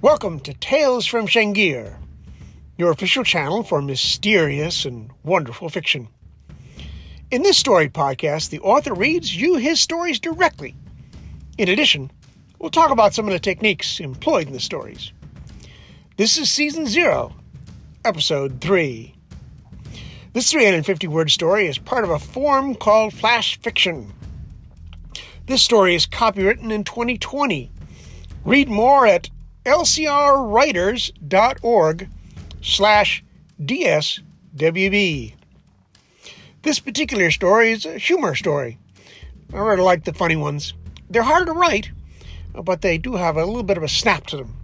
Welcome to Tales from Shangir, your official channel for mysterious and wonderful fiction. In this story podcast, the author reads you his stories directly. In addition, we'll talk about some of the techniques employed in the stories. This is Season 0, Episode 3. This 350 word story is part of a form called Flash Fiction. This story is copywritten in 2020. Read more at lcrwriters.org slash dswb. This particular story is a humor story. I really like the funny ones. They're hard to write, but they do have a little bit of a snap to them.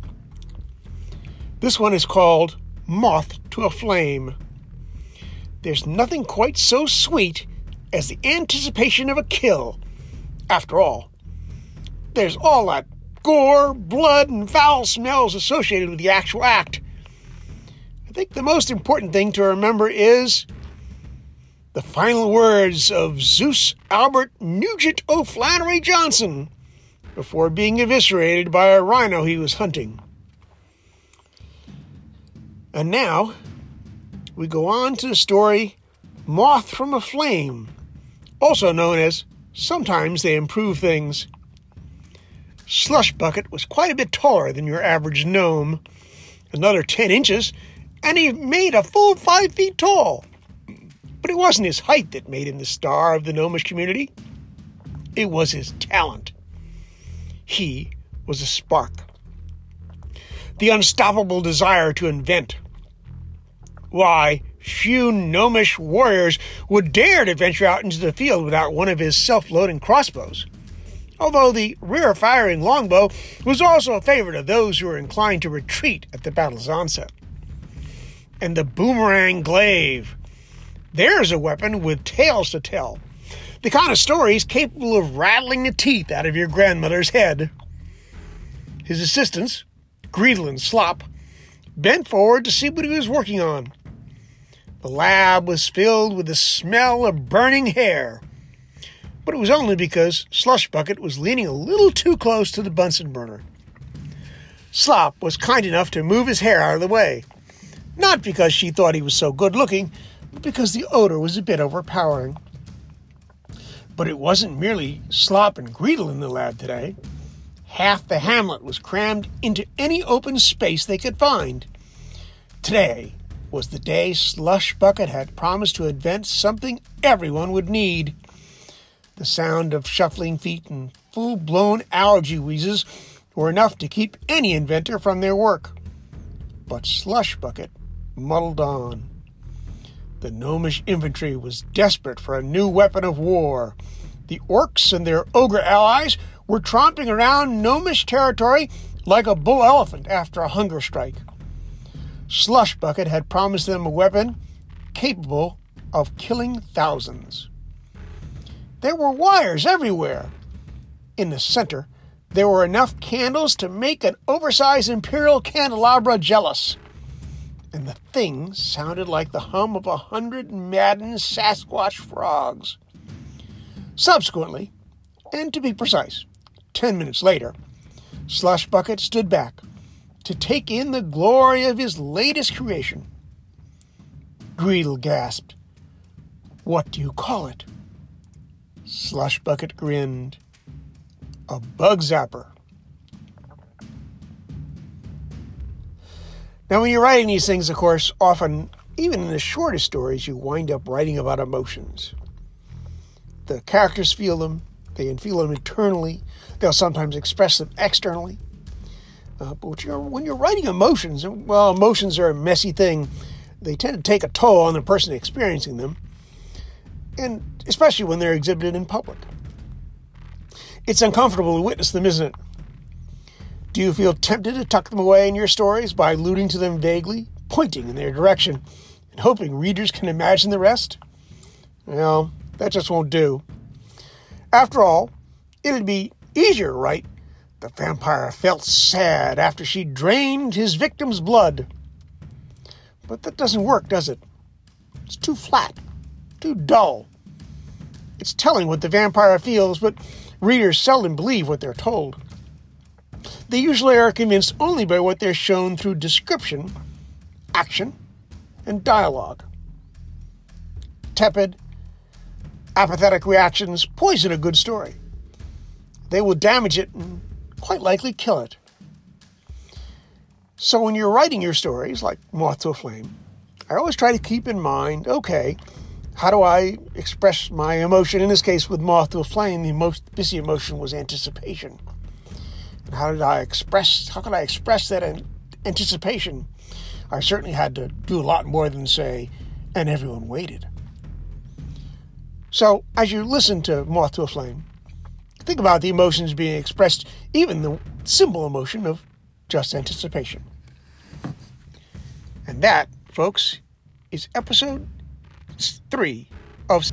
This one is called Moth to a Flame. There's nothing quite so sweet as the anticipation of a kill. After all, there's all that gore, blood, and foul smells associated with the actual act. I think the most important thing to remember is the final words of Zeus Albert Nugent O'Flannery Johnson before being eviscerated by a rhino he was hunting. And now we go on to the story Moth from a Flame, also known as Sometimes They Improve Things. Slush Bucket was quite a bit taller than your average gnome, another 10 inches, and he made a full 5 feet tall. But it wasn't his height that made him the star of the gnomish community, it was his talent. He was a spark. The unstoppable desire to invent. Why, few gnomish warriors would dare to venture out into the field without one of his self loading crossbows although the rear firing longbow was also a favorite of those who were inclined to retreat at the battle's onset. And the boomerang glaive. There's a weapon with tales to tell. The kind of stories capable of rattling the teeth out of your grandmother's head. His assistants, Greedle and Slop, bent forward to see what he was working on. The lab was filled with the smell of burning hair but it was only because Slush Bucket was leaning a little too close to the Bunsen burner. Slop was kind enough to move his hair out of the way, not because she thought he was so good looking, but because the odor was a bit overpowering. But it wasn't merely Slop and Greedle in the lab today. Half the hamlet was crammed into any open space they could find. Today was the day Slush Bucket had promised to invent something everyone would need. The sound of shuffling feet and full blown allergy wheezes were enough to keep any inventor from their work. But Slush Bucket muddled on. The gnomish infantry was desperate for a new weapon of war. The orcs and their ogre allies were tromping around gnomish territory like a bull elephant after a hunger strike. Slush Bucket had promised them a weapon capable of killing thousands. There were wires everywhere. In the center, there were enough candles to make an oversized imperial candelabra jealous. And the thing sounded like the hum of a hundred maddened Sasquatch frogs. Subsequently, and to be precise, ten minutes later, Slush Bucket stood back to take in the glory of his latest creation. Greedle gasped. What do you call it? Slush Bucket grinned. A bug zapper. Now, when you're writing these things, of course, often, even in the shortest stories, you wind up writing about emotions. The characters feel them, they feel them internally, they'll sometimes express them externally. Uh, but you're, when you're writing emotions, well, emotions are a messy thing. They tend to take a toll on the person experiencing them and especially when they're exhibited in public. It's uncomfortable to witness them, isn't it? Do you feel tempted to tuck them away in your stories by alluding to them vaguely, pointing in their direction, and hoping readers can imagine the rest? Well, that just won't do. After all, it'd be easier right? the vampire felt sad after she drained his victim's blood. But that doesn't work, does it? It's too flat too dull. It's telling what the vampire feels, but readers seldom believe what they're told. They usually are convinced only by what they're shown through description, action, and dialogue. Tepid, apathetic reactions poison a good story. They will damage it and quite likely kill it. So when you're writing your stories, like Moth to a Flame, I always try to keep in mind okay, how do I express my emotion? In this case, with Moth to a Flame, the most busy emotion was anticipation. And how did I express, how could I express that anticipation? I certainly had to do a lot more than say, and everyone waited. So, as you listen to Moth to a Flame, think about the emotions being expressed, even the simple emotion of just anticipation. And that, folks, is episode three of